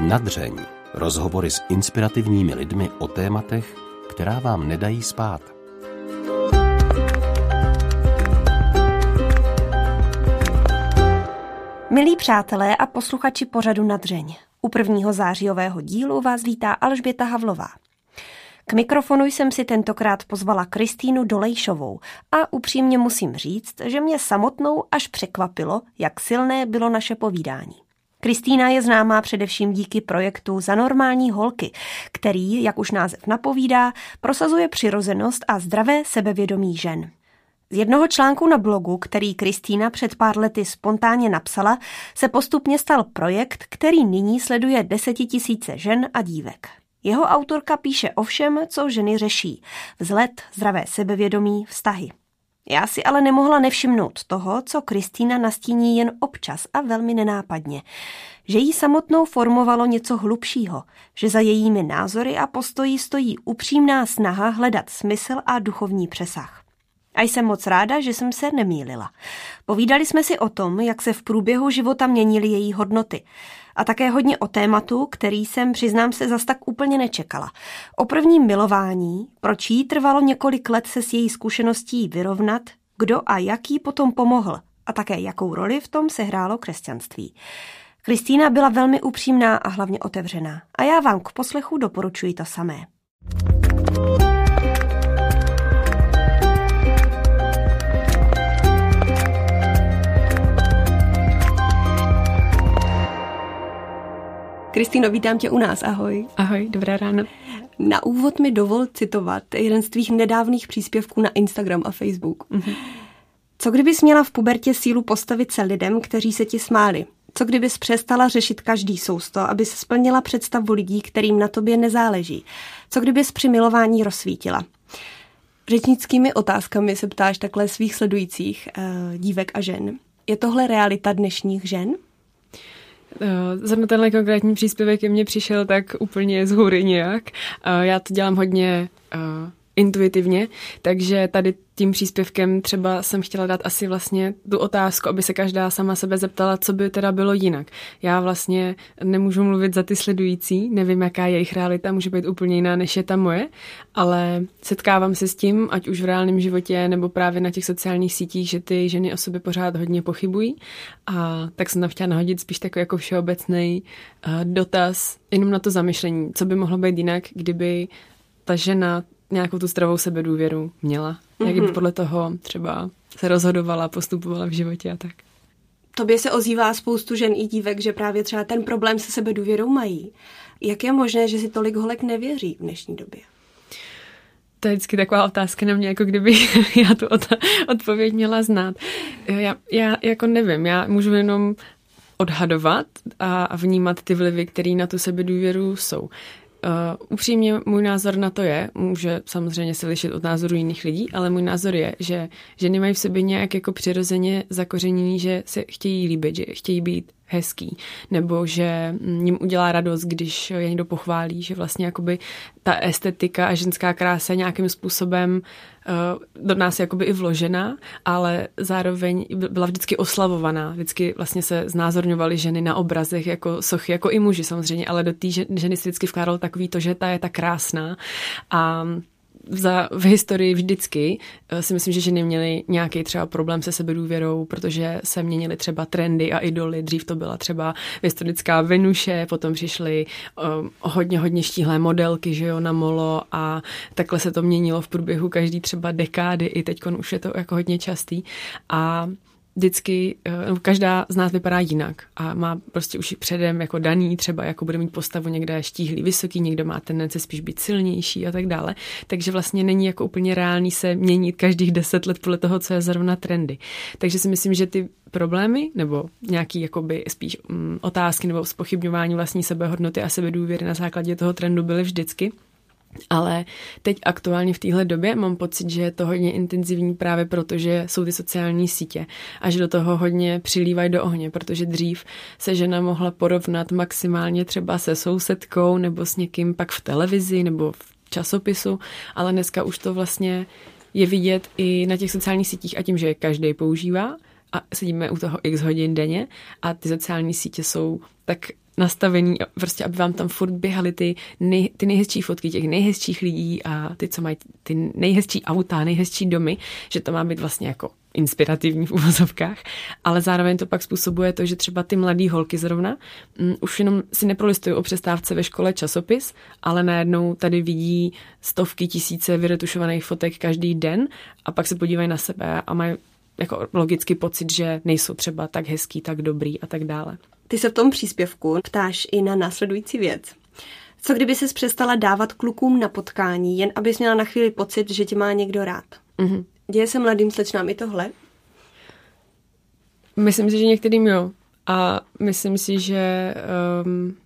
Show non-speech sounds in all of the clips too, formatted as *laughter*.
Nadřeň. Rozhovory s inspirativními lidmi o tématech, která vám nedají spát. Milí přátelé a posluchači pořadu Nadřeň. U prvního zářijového dílu vás vítá Alžběta Havlová. K mikrofonu jsem si tentokrát pozvala Kristýnu Dolejšovou a upřímně musím říct, že mě samotnou až překvapilo, jak silné bylo naše povídání. Kristýna je známá především díky projektu Za normální holky, který, jak už název napovídá, prosazuje přirozenost a zdravé sebevědomí žen. Z jednoho článku na blogu, který Kristýna před pár lety spontánně napsala, se postupně stal projekt, který nyní sleduje desetitisíce žen a dívek. Jeho autorka píše o všem, co ženy řeší. Vzhled, zdravé sebevědomí, vztahy. Já si ale nemohla nevšimnout toho, co Kristýna nastíní jen občas a velmi nenápadně. Že jí samotnou formovalo něco hlubšího, že za jejími názory a postojí stojí upřímná snaha hledat smysl a duchovní přesah. A jsem moc ráda, že jsem se nemýlila. Povídali jsme si o tom, jak se v průběhu života měnily její hodnoty. A také hodně o tématu, který jsem, přiznám se, zas tak úplně nečekala. O prvním milování, proč jí trvalo několik let se s její zkušeností vyrovnat, kdo a jaký potom pomohl a také jakou roli v tom sehrálo křesťanství. Kristýna byla velmi upřímná a hlavně otevřená. A já vám k poslechu doporučuji to samé. Kristýno, vítám tě u nás, ahoj. Ahoj, dobré ráno. Na úvod mi dovol citovat jeden z tvých nedávných příspěvků na Instagram a Facebook. Mm-hmm. Co kdybys měla v pubertě sílu postavit se lidem, kteří se ti smáli? Co kdybys přestala řešit každý sousto, aby se splnila představu lidí, kterým na tobě nezáleží? Co kdybys při milování rozsvítila? Řečnickými otázkami se ptáš takhle svých sledujících uh, dívek a žen. Je tohle realita dnešních žen? Eh, zrovna tenhle konkrétní příspěvek ke mně přišel tak úplně z hůry nějak. Eh, já to dělám hodně eh, intuitivně, takže tady tím příspěvkem třeba jsem chtěla dát asi vlastně tu otázku, aby se každá sama sebe zeptala, co by teda bylo jinak. Já vlastně nemůžu mluvit za ty sledující, nevím, jaká je jejich realita, může být úplně jiná, než je ta moje, ale setkávám se s tím, ať už v reálném životě nebo právě na těch sociálních sítích, že ty ženy o sobě pořád hodně pochybují a tak jsem tam chtěla nahodit spíš takový jako všeobecný uh, dotaz jenom na to zamyšlení, co by mohlo být jinak, kdyby ta žena nějakou tu zdravou sebedůvěru měla. Mm-hmm. Jak by mhm. podle toho třeba se rozhodovala, postupovala v životě a tak. Tobě se ozývá spoustu žen i dívek, že právě třeba ten problém se sebedůvěrou mají. Jak je možné, že si tolik holek nevěří v dnešní době? To je vždycky taková otázka na mě, jako kdyby *laughs* já tu odpověď měla znát. Já, já jako nevím, já můžu jenom odhadovat a vnímat ty vlivy, které na tu sebedůvěru jsou. Uh, upřímně můj názor na to je, může samozřejmě se lišit od názoru jiných lidí, ale můj názor je, že ženy mají v sobě nějak jako přirozeně zakořenění, že se chtějí líbit, že chtějí být hezký, nebo že jim udělá radost, když je někdo pochválí, že vlastně jakoby ta estetika a ženská krása nějakým způsobem uh, do nás je jakoby i vložena, ale zároveň byla vždycky oslavovaná. Vždycky vlastně se znázorňovaly ženy na obrazech jako sochy, jako i muži samozřejmě, ale do té ženy se vždycky vkládalo takový to, že ta je tak krásná a za, v historii vždycky uh, si myslím, že ženy měly nějaký třeba problém se sebedůvěrou, protože se měnily třeba trendy a idoly. Dřív to byla třeba historická Venuše, potom přišly um, hodně, hodně štíhlé modelky, že jo, na molo a takhle se to měnilo v průběhu každý třeba dekády, i teď už je to jako hodně častý. A vždycky, eh, každá z nás vypadá jinak a má prostě už předem jako daný, třeba jako bude mít postavu někde štíhlý, vysoký, někdo má tendence spíš být silnější a tak dále. Takže vlastně není jako úplně reálný se měnit každých deset let podle toho, co je zrovna trendy. Takže si myslím, že ty problémy nebo nějaký jakoby spíš mm, otázky nebo spochybňování vlastní sebehodnoty a sebedůvěry na základě toho trendu byly vždycky. Ale teď aktuálně v téhle době mám pocit, že je to hodně intenzivní právě proto, že jsou ty sociální sítě a že do toho hodně přilívají do ohně, protože dřív se žena mohla porovnat maximálně třeba se sousedkou nebo s někým pak v televizi nebo v časopisu, ale dneska už to vlastně je vidět i na těch sociálních sítích a tím, že je každý používá a sedíme u toho x hodin denně a ty sociální sítě jsou tak nastavení, prostě aby vám tam furt běhaly ty, nej, ty nejhezčí fotky těch nejhezčích lidí a ty, co mají ty nejhezčí auta, nejhezčí domy, že to má být vlastně jako inspirativní v uvozovkách, ale zároveň to pak způsobuje to, že třeba ty mladé holky zrovna um, už jenom si neprolistují o přestávce ve škole časopis, ale najednou tady vidí stovky tisíce vyretušovaných fotek každý den a pak se podívají na sebe a mají jako logicky pocit, že nejsou třeba tak hezký, tak dobrý a tak dále. Ty se v tom příspěvku ptáš i na následující věc. Co kdyby ses přestala dávat klukům na potkání, jen abys měla na chvíli pocit, že tě má někdo rád? Mm-hmm. Děje se mladým slečnám i tohle? Myslím si, že některým jo. A myslím si, že um,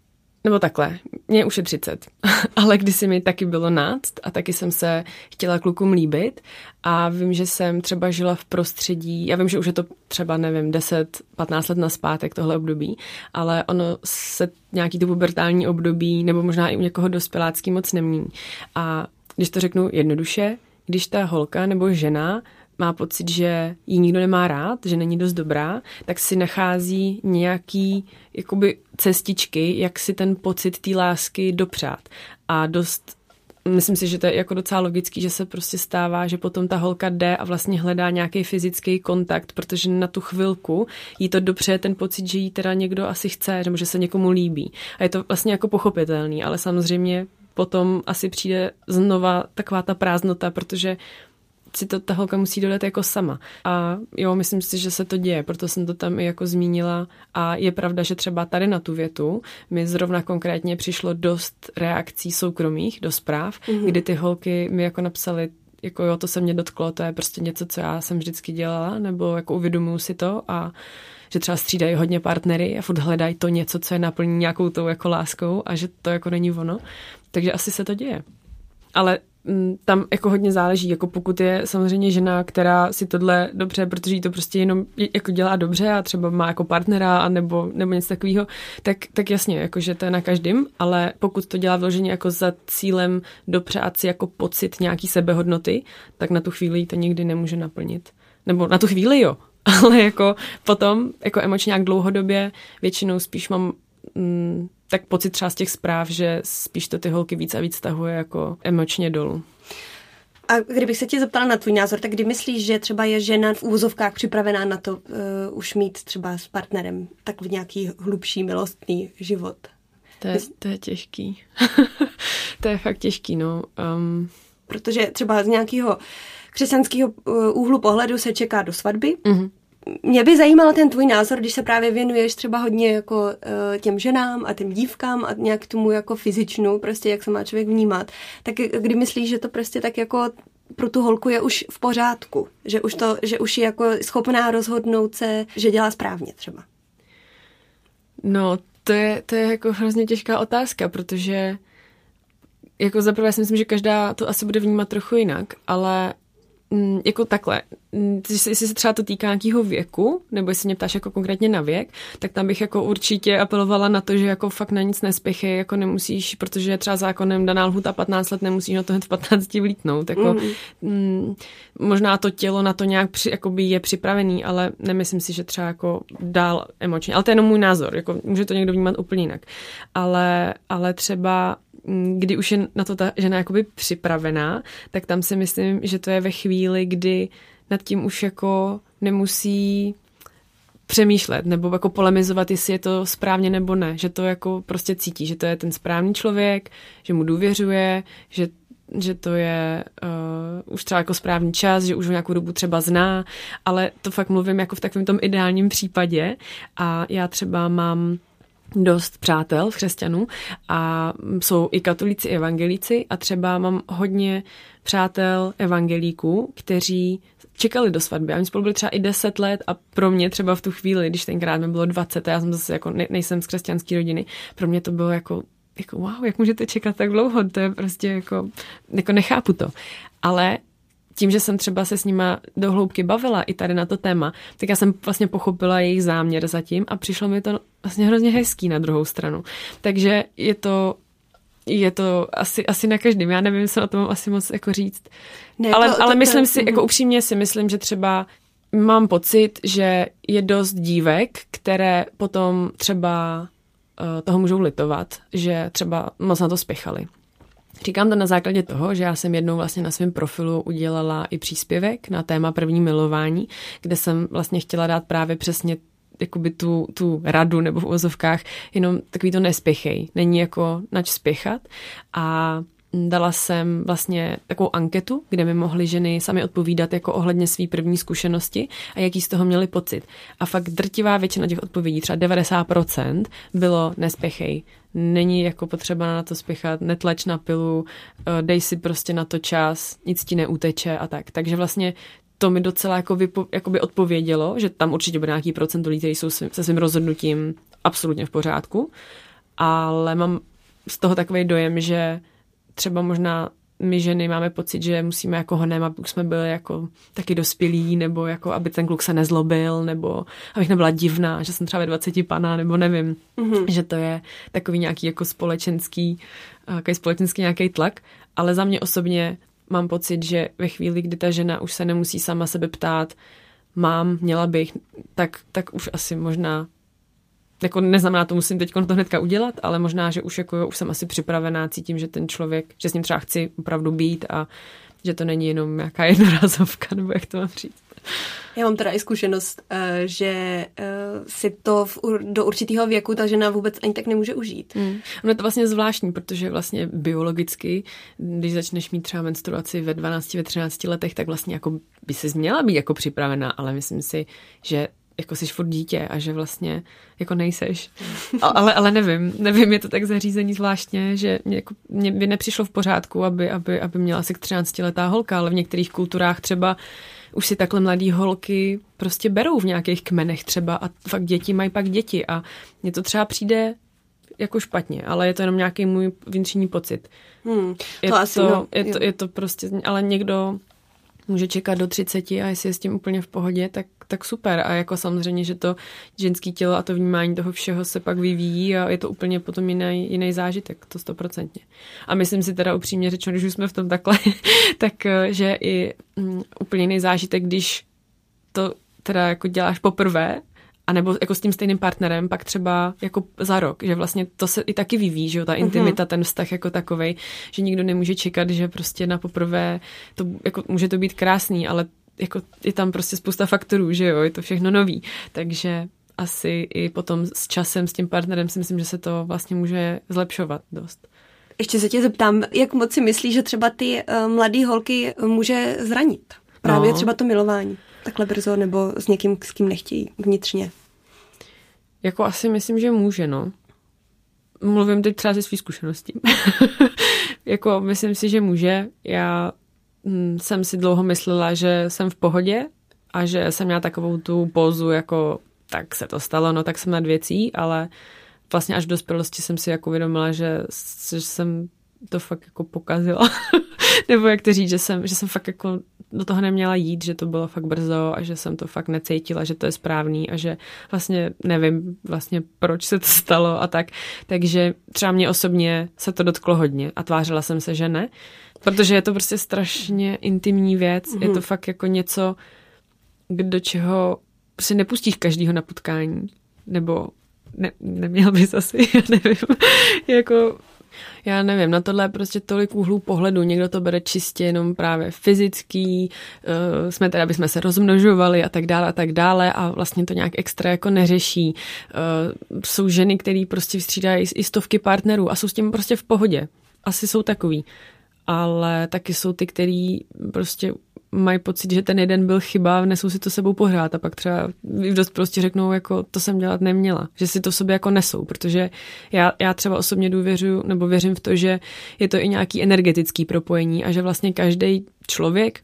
nebo takhle, mě už je 30, *laughs* ale kdysi mi taky bylo náct a taky jsem se chtěla klukům líbit a vím, že jsem třeba žila v prostředí, já vím, že už je to třeba, nevím, 10, 15 let naspátek tohle období, ale ono se nějaký to pubertální období, nebo možná i u někoho dospělácký moc nemění. A když to řeknu jednoduše, když ta holka nebo žena má pocit, že ji nikdo nemá rád, že není dost dobrá, tak si nachází nějaký jakoby cestičky, jak si ten pocit té lásky dopřát. A dost Myslím si, že to je jako docela logický, že se prostě stává, že potom ta holka jde a vlastně hledá nějaký fyzický kontakt, protože na tu chvilku jí to dopřeje ten pocit, že jí teda někdo asi chce, že se někomu líbí. A je to vlastně jako pochopitelný, ale samozřejmě potom asi přijde znova taková ta prázdnota, protože si to ta holka musí dodat jako sama. A jo, myslím si, že se to děje, proto jsem to tam i jako zmínila. A je pravda, že třeba tady na tu větu mi zrovna konkrétně přišlo dost reakcí soukromých do zpráv, mm-hmm. kdy ty holky mi jako napsaly jako jo, to se mě dotklo, to je prostě něco, co já jsem vždycky dělala, nebo jako uvědomuji si to a že třeba střídají hodně partnery a furt hledají to něco, co je naplní nějakou tou jako láskou a že to jako není ono. Takže asi se to děje. Ale tam jako hodně záleží, jako pokud je samozřejmě žena, která si tohle dobře, protože jí to prostě jenom jako dělá dobře a třeba má jako partnera a nebo, nebo něco takového, tak, tak jasně, jako že to je na každém, ale pokud to dělá vloženě jako za cílem dopřát si jako pocit nějaký sebehodnoty, tak na tu chvíli to nikdy nemůže naplnit. Nebo na tu chvíli jo, *laughs* ale jako potom, jako emočně nějak dlouhodobě, většinou spíš mám mm, tak pocit třeba z těch zpráv, že spíš to ty holky víc a víc stahuje jako emočně dolů. A kdybych se tě zeptala na tvůj názor, tak kdy myslíš, že třeba je žena v úvozovkách připravená na to uh, už mít třeba s partnerem tak v nějaký hlubší milostný život? To je, to je těžký. *laughs* to je fakt těžký, no. Um... Protože třeba z nějakého křesťanského eh, úhlu pohledu se čeká do svatby, mm-hmm mě by zajímal ten tvůj názor, když se právě věnuješ třeba hodně jako uh, těm ženám a těm dívkám a nějak tomu jako fyzičnu, prostě jak se má člověk vnímat, tak kdy myslíš, že to prostě tak jako pro tu holku je už v pořádku, že už, to, že už je jako schopná rozhodnout se, že dělá správně třeba? No, to je, to je jako hrozně těžká otázka, protože jako zaprvé si myslím, že každá to asi bude vnímat trochu jinak, ale Mm, jako takhle, jestli se třeba to týká nějakého věku, nebo jestli mě ptáš jako konkrétně na věk, tak tam bych jako určitě apelovala na to, že jako fakt na nic nespěchy, jako nemusíš, protože třeba zákonem daná lhuta 15 let nemusíš na to hned v 15 vlítnout. Jako, mm. Mm, možná to tělo na to nějak při, jakoby je připravený, ale nemyslím si, že třeba jako dál emočně. Ale to je jenom můj názor, jako může to někdo vnímat úplně jinak. Ale, ale třeba Mm, kdy už je na to ta žena jakoby připravená, tak tam si myslím, že to je ve chvíli, kdy nad tím už jako nemusí přemýšlet nebo jako polemizovat, jestli je to správně nebo ne, že to jako prostě cítí, že to je ten správný člověk, že mu důvěřuje, že že to je uh, už třeba jako správný čas, že už ho nějakou dobu třeba zná, ale to fakt mluvím jako v takovém tom ideálním případě a já třeba mám dost přátel v křesťanů a jsou i katolíci, i evangelíci a třeba mám hodně přátel evangelíků, kteří čekali do svatby a oni spolu byli třeba i 10 let a pro mě třeba v tu chvíli, když tenkrát mi bylo 20 a já jsem zase jako ne, nejsem z křesťanské rodiny, pro mě to bylo jako jako wow, jak můžete čekat tak dlouho, to je prostě jako, jako nechápu to. Ale tím, že jsem třeba se s nima do hloubky bavila i tady na to téma, tak já jsem vlastně pochopila jejich záměr zatím a přišlo mi to vlastně hrozně hezký na druhou stranu. Takže je to je to asi, asi na každém. Já nevím, co o tom mám asi moc jako říct. Ne, ale, to, ale to, myslím to, si, to, jako upřímně si myslím, že třeba mám pocit, že je dost dívek, které potom třeba toho můžou litovat, že třeba moc na to spěchali. Říkám to na základě toho, že já jsem jednou vlastně na svém profilu udělala i příspěvek na téma první milování, kde jsem vlastně chtěla dát právě přesně jakoby tu, tu radu nebo v uvozovkách jenom takový to nespěchej. Není jako nač spěchat a dala jsem vlastně takovou anketu, kde mi mohly ženy sami odpovídat jako ohledně své první zkušenosti a jaký z toho měli pocit. A fakt drtivá většina těch odpovědí, třeba 90%, bylo nespěchej. Není jako potřeba na to spěchat, netlač na pilu, eh, dej si prostě na to čas, nic ti neuteče a tak. Takže vlastně to mi docela jako vypo, jakoby odpovědělo, že tam určitě bude nějaký procent lidí, kteří jsou se svým rozhodnutím absolutně v pořádku, ale mám z toho takový dojem, že třeba možná my ženy máme pocit, že musíme jako honem, aby jsme byli jako taky dospělí, nebo jako aby ten kluk se nezlobil, nebo abych nebyla divná, že jsem třeba ve 20 pana, nebo nevím, mm-hmm. že to je takový nějaký jako společenský, takový společenský nějaký tlak, ale za mě osobně mám pocit, že ve chvíli, kdy ta žena už se nemusí sama sebe ptát, mám, měla bych, tak, tak už asi možná jako neznamená to, musím teď to hnedka udělat, ale možná, že už, jako, už jsem asi připravená, cítím, že ten člověk, že s ním třeba chci opravdu být a že to není jenom nějaká *laughs* jednorázovka, nebo jak to mám říct. Já mám teda i zkušenost, eh, že eh, si to v, do určitého věku ta žena vůbec ani tak nemůže užít. Mm. Ono je to vlastně zvláštní, protože vlastně biologicky, když začneš mít třeba menstruaci ve 12, ve 13 letech, tak vlastně jako by se měla být jako připravená, ale myslím si, že jako jsi furt dítě a že vlastně jako nejseš. ale, ale nevím, nevím, je to tak zařízení zvláštně, že mě, jako, mě by nepřišlo v pořádku, aby, aby, aby měla asi k 13 letá holka, ale v některých kulturách třeba už si takhle mladý holky prostě berou v nějakých kmenech třeba a fakt děti mají pak děti a mně to třeba přijde jako špatně, ale je to jenom nějaký můj vnitřní pocit. Hmm, to je, asi, to, no, je, to, je to prostě, ale někdo může čekat do 30 a jestli je s tím úplně v pohodě, tak, tak super. A jako samozřejmě, že to ženský tělo a to vnímání toho všeho se pak vyvíjí a je to úplně potom jiný, jiný zážitek, to stoprocentně. A myslím si teda upřímně řečeno, když už jsme v tom takhle, *laughs* tak eh, že i um, úplně jiný zážitek, když to teda jako děláš poprvé a nebo jako s tím stejným partnerem pak třeba jako za rok, že vlastně to se i taky vyvíjí, že jo, ta intimita, mm-hmm. ten vztah jako takovej, že nikdo nemůže čekat, že prostě na poprvé to jako může to být krásný, ale jako je tam prostě spousta faktorů, že jo, je to všechno nový, takže asi i potom s časem s tím partnerem si myslím, že se to vlastně může zlepšovat dost. Ještě se tě zeptám, jak moc si myslíš, že třeba ty uh, mladé holky může zranit? Právě no. třeba to milování takhle brzo nebo s někým, s kým nechtějí vnitřně? Jako asi myslím, že může, no. Mluvím teď třeba ze svých zkušeností. *laughs* jako myslím si, že může. Já hm, jsem si dlouho myslela, že jsem v pohodě a že jsem měla takovou tu pózu jako tak se to stalo, no tak jsem nad věcí, ale vlastně až v dospělosti jsem si jako uvědomila, že, že jsem to fakt jako pokazila. *laughs* Nebo jak to říct, že jsem, že jsem fakt jako do toho neměla jít, že to bylo fakt brzo a že jsem to fakt necítila, že to je správný a že vlastně nevím vlastně proč se to stalo a tak. Takže třeba mě osobně se to dotklo hodně a tvářila jsem se, že ne, protože je to prostě strašně intimní věc, mm-hmm. je to mhm. fakt jako něco, do čeho si nepustíš každýho na potkání, nebo ne, neměl bys asi, *laughs* já nevím, jako já nevím, na tohle je prostě tolik úhlů pohledu. Někdo to bere čistě jenom právě fyzický, uh, jsme teda, aby jsme se rozmnožovali a tak dále a tak dále a vlastně to nějak extra jako neřeší. Uh, jsou ženy, které prostě vystřídají i stovky partnerů a jsou s tím prostě v pohodě. Asi jsou takový. Ale taky jsou ty, který prostě mají pocit, že ten jeden byl chyba, vnesou si to sebou pohrát a pak třeba dost prostě řeknou, jako to jsem dělat neměla, že si to v sobě jako nesou, protože já, já třeba osobně důvěřuji nebo věřím v to, že je to i nějaký energetický propojení a že vlastně každý člověk,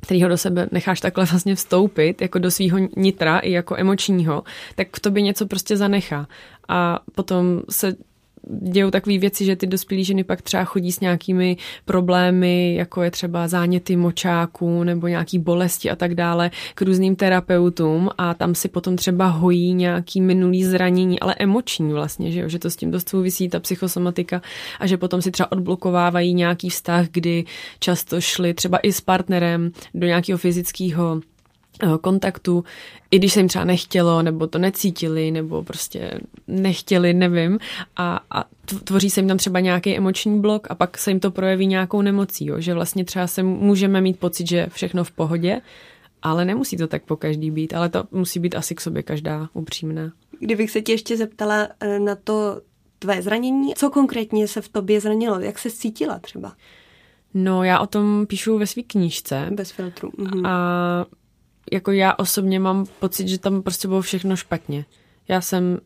který ho do sebe necháš takhle vlastně vstoupit, jako do svého nitra i jako emočního, tak v tobě něco prostě zanechá. A potom se dějou takové věci, že ty dospělé ženy pak třeba chodí s nějakými problémy, jako je třeba záněty močáků nebo nějaký bolesti a tak dále k různým terapeutům a tam si potom třeba hojí nějaký minulý zranění, ale emoční vlastně, že, jo? že to s tím dost souvisí ta psychosomatika a že potom si třeba odblokovávají nějaký vztah, kdy často šli třeba i s partnerem do nějakého fyzického kontaktu, i když se jim třeba nechtělo, nebo to necítili, nebo prostě nechtěli, nevím. A, a tvoří se jim tam třeba nějaký emoční blok a pak se jim to projeví nějakou nemocí, jo? že vlastně třeba se můžeme mít pocit, že všechno v pohodě, ale nemusí to tak po každý být, ale to musí být asi k sobě každá upřímná. Kdybych se tě ještě zeptala eh, na to tvé zranění, co konkrétně se v tobě zranilo, jak se cítila třeba? No, já o tom píšu ve své knížce. Bez filtru. Mhm. A jako já osobně mám pocit, že tam prostě bylo všechno špatně. Já jsem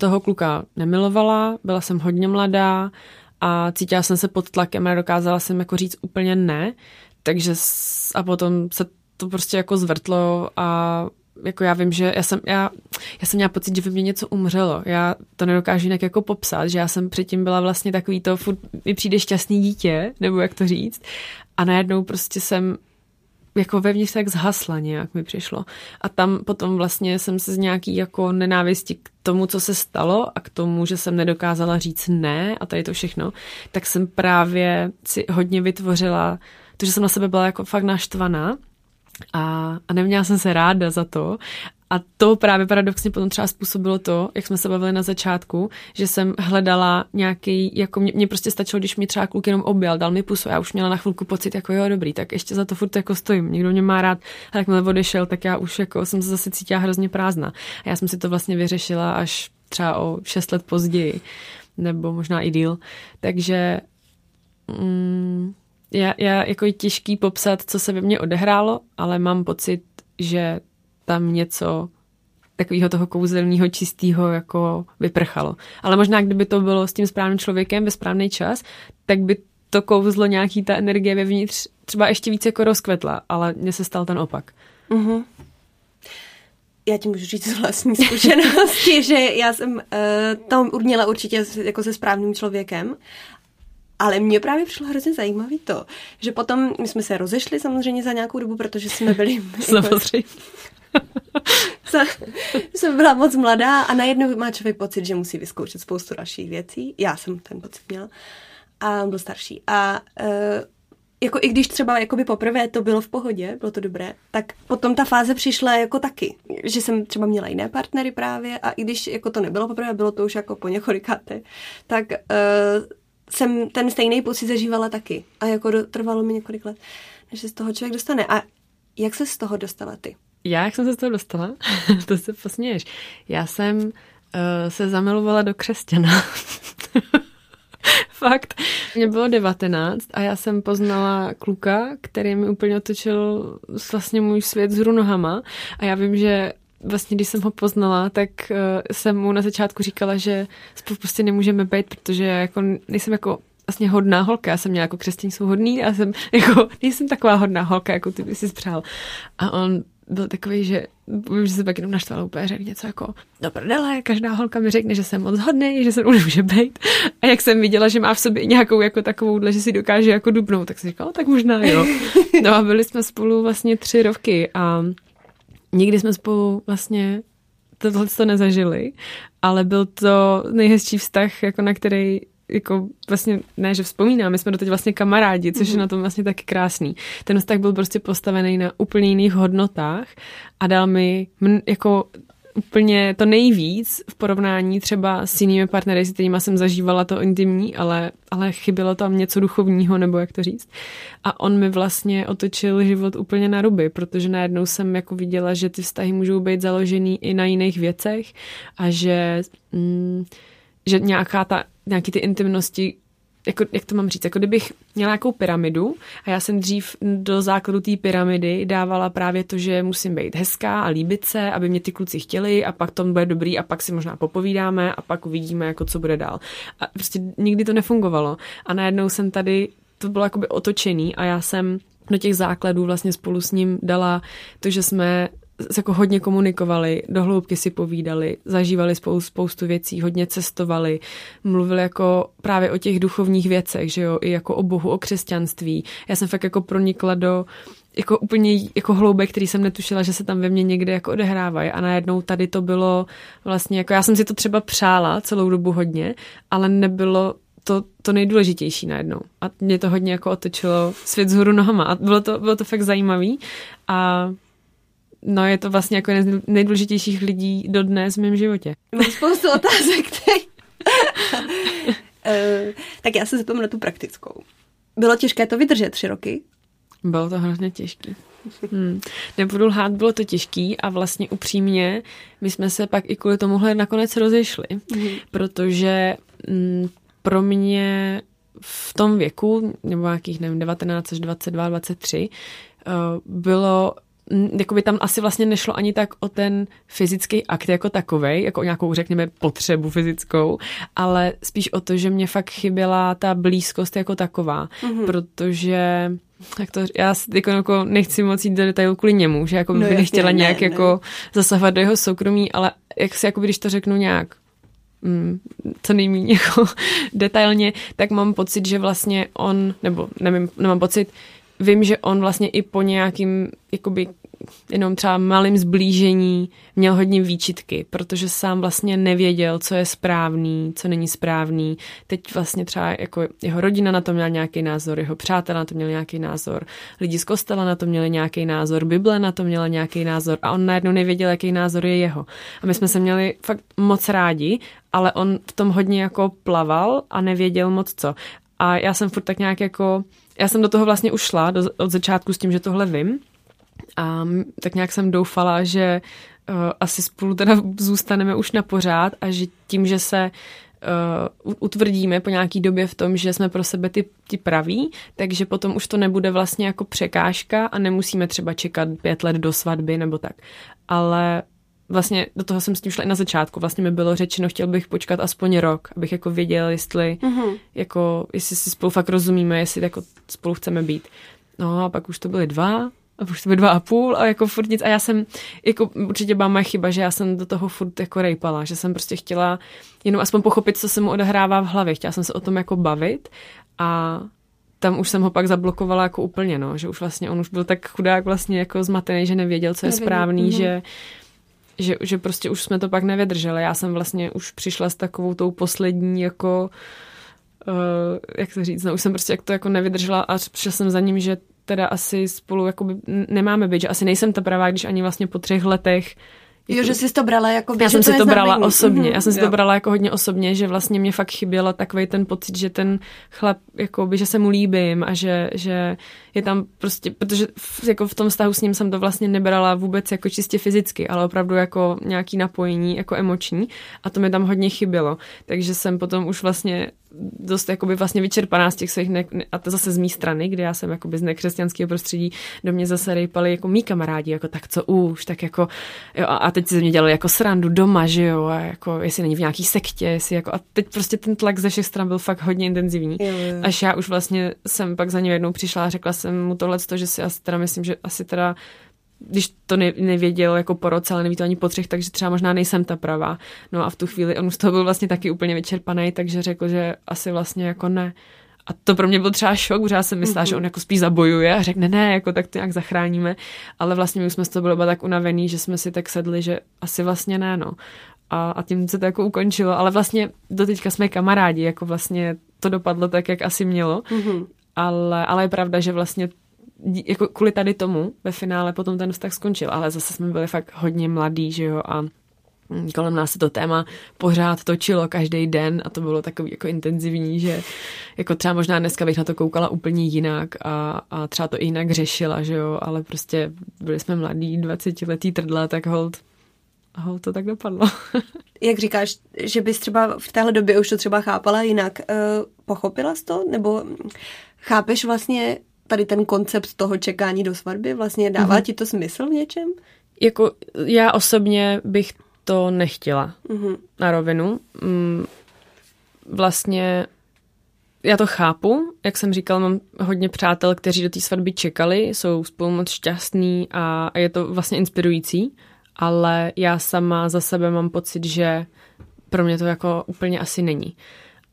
toho kluka nemilovala, byla jsem hodně mladá a cítila jsem se pod tlakem a dokázala jsem jako říct úplně ne, takže a potom se to prostě jako zvrtlo a jako já vím, že já jsem, já, já jsem měla pocit, že ve mně něco umřelo. Já to nedokážu jinak jako popsat, že já jsem předtím byla vlastně takový to, furt mi přijde šťastný dítě, nebo jak to říct. A najednou prostě jsem jako vevnitř tak zhasla nějak mi přišlo. A tam potom vlastně jsem se z nějaký jako nenávisti k tomu, co se stalo a k tomu, že jsem nedokázala říct ne a tady to všechno, tak jsem právě si hodně vytvořila to, že jsem na sebe byla jako fakt naštvaná a, a neměla jsem se ráda za to. A to právě paradoxně potom třeba způsobilo to, jak jsme se bavili na začátku, že jsem hledala nějaký, jako mě, mě prostě stačilo, když mi třeba kluk jenom objel, dal mi pusu, já už měla na chvilku pocit, jako jo, dobrý, tak ještě za to furt jako stojím, někdo mě má rád, a jakmile odešel, tak já už jako jsem se zase cítila hrozně prázdná. A já jsem si to vlastně vyřešila až třeba o šest let později, nebo možná i díl. Takže mm, já, já jako je těžký popsat, co se ve mně odehrálo, ale mám pocit, že tam něco takového toho kouzelného, čistého jako vyprchalo. Ale možná, kdyby to bylo s tím správným člověkem ve správný čas, tak by to kouzlo nějaký ta energie vevnitř třeba ještě více jako rozkvetla, ale mně se stal ten opak. Uh-huh. Já ti můžu říct z vlastní zkušenosti, *laughs* že já jsem uh, tam měla určitě jako se správným člověkem ale mě právě přišlo hrozně zajímavý to, že potom my jsme se rozešli samozřejmě za nějakou dobu, protože jsme byli... *laughs* samozřejmě. *laughs* jsem byla moc mladá a najednou má člověk pocit, že musí vyzkoušet spoustu dalších věcí. Já jsem ten pocit měla. A byl starší. A uh, jako i když třeba jakoby poprvé to bylo v pohodě, bylo to dobré, tak potom ta fáze přišla jako taky, že jsem třeba měla jiné partnery právě a i když jako to nebylo poprvé, bylo to už jako po několikáté, tak uh, jsem ten stejný pocit zažívala taky. A jako do, trvalo mi několik let, než se z toho člověk dostane. A jak se z toho dostala ty? Já, jak jsem se z toho dostala? *laughs* to se posměješ. Já jsem uh, se zamilovala do křesťana. *laughs* Fakt. Mně bylo 19 a já jsem poznala kluka, který mi úplně otočil vlastně můj svět z nohama a já vím, že vlastně, když jsem ho poznala, tak uh, jsem mu na začátku říkala, že spolu prostě nemůžeme být, protože jako nejsem jako vlastně hodná holka. Já jsem měla jako křesťaní jsou hodný a jsem jako, *laughs* nejsem taková hodná holka, jako ty bys si přál. A on byl takový, že vím, že se pak jenom naštval úplně, řekl něco jako do prdele, každá holka mi řekne, že jsem moc hodný, že se mnou nemůže být. A jak jsem viděla, že má v sobě nějakou jako takovou, že si dokáže jako dubnout, tak si říkala, tak možná jo. *laughs* No a byli jsme spolu vlastně tři roky a nikdy jsme spolu vlastně tohle to nezažili, ale byl to nejhezčí vztah, jako na který jako vlastně, ne, že vzpomínám, my jsme doteď vlastně kamarádi, což mm-hmm. je mhm. na tom vlastně taky krásný. Ten vztah byl prostě postavený na úplně jiných hodnotách a dal mi jako úplně to nejvíc v porovnání třeba s jinými partnery, s kterými jsem zažívala to intimní, ale, ale chybělo tam něco duchovního, nebo jak to říct. A on mi vlastně otočil život úplně na ruby, protože najednou jsem jako viděla, že ty vztahy můžou být založený i na jiných věcech a že, mm, že nějaká ta, nějaký ty intimnosti jako, jak to mám říct, jako kdybych měla nějakou pyramidu a já jsem dřív do základu té pyramidy dávala právě to, že musím být hezká a líbit se, aby mě ty kluci chtěli a pak to bude dobrý a pak si možná popovídáme a pak uvidíme, jako co bude dál. A prostě nikdy to nefungovalo. A najednou jsem tady, to bylo jakoby otočený a já jsem do těch základů vlastně spolu s ním dala to, že jsme jako hodně komunikovali, do hloubky si povídali, zažívali spoustu, spoustu věcí, hodně cestovali, mluvili jako právě o těch duchovních věcech, že jo, i jako o Bohu, o křesťanství. Já jsem fakt jako pronikla do jako úplně jako hloubek, který jsem netušila, že se tam ve mně někde jako odehrávají a najednou tady to bylo vlastně jako, já jsem si to třeba přála celou dobu hodně, ale nebylo to, to nejdůležitější najednou. A mě to hodně jako otočilo svět z hůru nohama a bylo to, bylo to fakt zajímavý a no je to vlastně jako jeden z nejdůležitějších lidí do dnes v mém životě. Mám spoustu *laughs* otázek teď. uh, *laughs* tak já se zeptám na tu praktickou. Bylo těžké to vydržet tři roky? Bylo to hrozně těžké. Hmm. Nebudu lhát, bylo to těžký a vlastně upřímně my jsme se pak i kvůli tomuhle nakonec rozešli, hmm. protože mm, pro mě v tom věku, nebo nějakých, nevím, 19 až 22, 23, uh, bylo jakoby tam asi vlastně nešlo ani tak o ten fyzický akt jako takový, jako o nějakou, řekněme, potřebu fyzickou, ale spíš o to, že mě fakt chyběla ta blízkost jako taková, mm-hmm. protože tak to, já jako, jako nechci moc jít do detailu kvůli němu, že jako no, bych nechtěla ne, nějak ne, jako zasahovat do jeho soukromí, ale jak si, jako když to řeknu nějak mm, co nejméně *laughs* jako detailně, tak mám pocit, že vlastně on, nebo nevím, nemám pocit, vím, že on vlastně i po nějakým jakoby jenom třeba malým zblížení měl hodně výčitky, protože sám vlastně nevěděl, co je správný, co není správný. Teď vlastně třeba jako jeho rodina na to měla nějaký názor, jeho přátelé na to měli nějaký názor, lidi z kostela na to měli nějaký názor, Bible na to měla nějaký názor a on najednou nevěděl, jaký názor je jeho. A my jsme se měli fakt moc rádi, ale on v tom hodně jako plaval a nevěděl moc co. A já jsem furt tak nějak jako, já jsem do toho vlastně ušla do, od začátku s tím, že tohle vím, a tak nějak jsem doufala, že uh, asi spolu teda zůstaneme už na pořád a že tím, že se uh, utvrdíme po nějaký době v tom, že jsme pro sebe ty, ty praví, takže potom už to nebude vlastně jako překážka a nemusíme třeba čekat pět let do svatby nebo tak. Ale vlastně do toho jsem s tím šla i na začátku. Vlastně mi bylo řečeno, chtěl bych počkat aspoň rok, abych jako věděl, jestli, mm-hmm. jako, jestli si spolu fakt rozumíme, jestli jako spolu chceme být. No a pak už to byly dva, a už to dva a půl a jako furt nic. A já jsem, jako určitě byla moje chyba, že já jsem do toho furt jako rejpala, že jsem prostě chtěla jenom aspoň pochopit, co se mu odehrává v hlavě. Chtěla jsem se o tom jako bavit a tam už jsem ho pak zablokovala jako úplně, no, že už vlastně on už byl tak chudák vlastně jako zmatený, že nevěděl, co je Nevěděl. správný, mm-hmm. že že, že prostě už jsme to pak nevydrželi. Já jsem vlastně už přišla s takovou tou poslední jako uh, jak to říct, no už jsem prostě jak to jako nevydržela a přišla jsem za ním, že teda asi spolu jakoby nemáme být, že asi nejsem ta pravá, když ani vlastně po třech letech Jo, že jsi to brala jako Já jsem si to brala znamení. osobně, já jsem si jo. to brala jako hodně osobně, že vlastně mě fakt chybělo takový ten pocit, že ten chlap, jako by, že se mu líbím a že, že je tam prostě, protože v, jako v tom vztahu s ním jsem to vlastně nebrala vůbec jako čistě fyzicky, ale opravdu jako nějaký napojení, jako emoční a to mi tam hodně chybělo. Takže jsem potom už vlastně dost jakoby vlastně vyčerpaná z těch svých, ne, a to zase z mé strany, kde já jsem jakoby z nekřesťanského prostředí, do mě zase rejpali jako mý kamarádi, jako tak co už, tak jako, jo, a, a teď se mě dělali jako srandu doma, že jo, a jako jestli není v nějaký sektě, jestli jako, a teď prostě ten tlak ze všech stran byl fakt hodně intenzivní, jo, jo. až já už vlastně jsem pak za ním jednou přišla a řekla jsem mu tohle, že si asi teda myslím, že asi teda když to ne, nevěděl jako po roce, ale neví to ani po třech, takže třeba možná nejsem ta pravá. No a v tu chvíli on už toho byl vlastně taky úplně vyčerpaný, takže řekl, že asi vlastně jako ne. A to pro mě byl třeba šok, protože já jsem myslela, mm-hmm. že on jako spíš zabojuje a řekne ne, jako tak to nějak zachráníme. Ale vlastně my už jsme z toho byli tak unavený, že jsme si tak sedli, že asi vlastně ne, no. A, a tím se to jako ukončilo. Ale vlastně do teďka jsme kamarádi, jako vlastně to dopadlo tak, jak asi mělo. Mm-hmm. Ale, ale je pravda, že vlastně jako kvůli tady tomu ve finále potom ten vztah skončil, ale zase jsme byli fakt hodně mladí, že jo, a mm, kolem nás se to téma pořád točilo každý den a to bylo takový jako intenzivní, že jako třeba možná dneska bych na to koukala úplně jinak a, a třeba to i jinak řešila, že jo, ale prostě byli jsme mladí, 20 letý trdla, tak hold hold to tak dopadlo. *laughs* Jak říkáš, že bys třeba v téhle době už to třeba chápala jinak, uh, pochopila jsi to? Nebo chápeš vlastně tady ten koncept toho čekání do svatby? Vlastně dává mm-hmm. ti to smysl v něčem? Jako já osobně bych to nechtěla mm-hmm. na rovinu. Mm, vlastně já to chápu, jak jsem říkal, mám hodně přátel, kteří do té svatby čekali, jsou spolu moc šťastní a, a je to vlastně inspirující, ale já sama za sebe mám pocit, že pro mě to jako úplně asi není.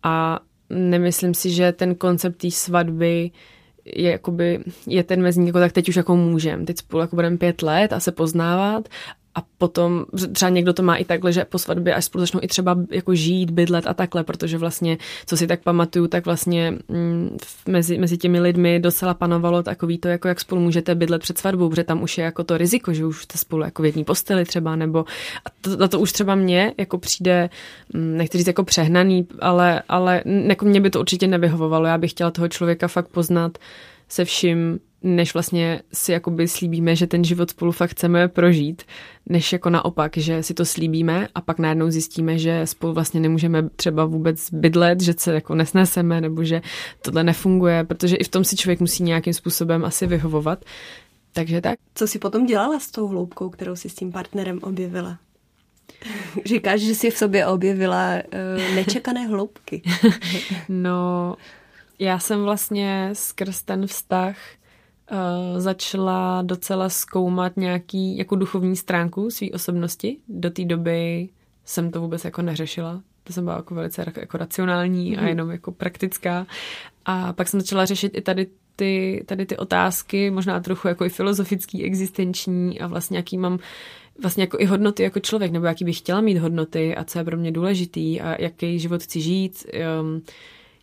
A nemyslím si, že ten koncept té svatby uh, je, jakoby, je ten mezník, jako tak teď už jako můžem. Teď spolu jako budeme pět let a se poznávat a potom třeba někdo to má i takhle, že po svatbě až spolu začnou i třeba jako žít, bydlet a takhle, protože vlastně, co si tak pamatuju, tak vlastně mm, mezi, mezi těmi lidmi docela panovalo takový to, jako jak spolu můžete bydlet před svatbou, protože tam už je jako to riziko, že už jste spolu jako v jedné posteli třeba, nebo a to, a to už třeba mě jako přijde, mm, nechci říct jako přehnaný, ale, ale jako mě by to určitě nevyhovovalo. Já bych chtěla toho člověka fakt poznat se vším, než vlastně si jakoby slíbíme, že ten život spolu fakt chceme prožít, než jako naopak, že si to slíbíme a pak najednou zjistíme, že spolu vlastně nemůžeme třeba vůbec bydlet, že se jako nesneseme nebo že tohle nefunguje, protože i v tom si člověk musí nějakým způsobem asi vyhovovat. Takže tak. Co si potom dělala s tou hloubkou, kterou si s tím partnerem objevila? Říkáš, že si v sobě objevila uh, nečekané hloubky. *laughs* no, já jsem vlastně skrz ten vztah uh, začala docela zkoumat nějaký jako duchovní stránku své osobnosti. Do té doby jsem to vůbec jako neřešila. To jsem byla jako velice jako racionální mm. a mhm. jenom jako praktická. A pak jsem začala řešit i tady ty, tady ty otázky, možná trochu jako i filozofický, existenční a vlastně jaký mám vlastně jako i hodnoty jako člověk, nebo jaký bych chtěla mít hodnoty a co je pro mě důležitý a jaký život chci žít. Um,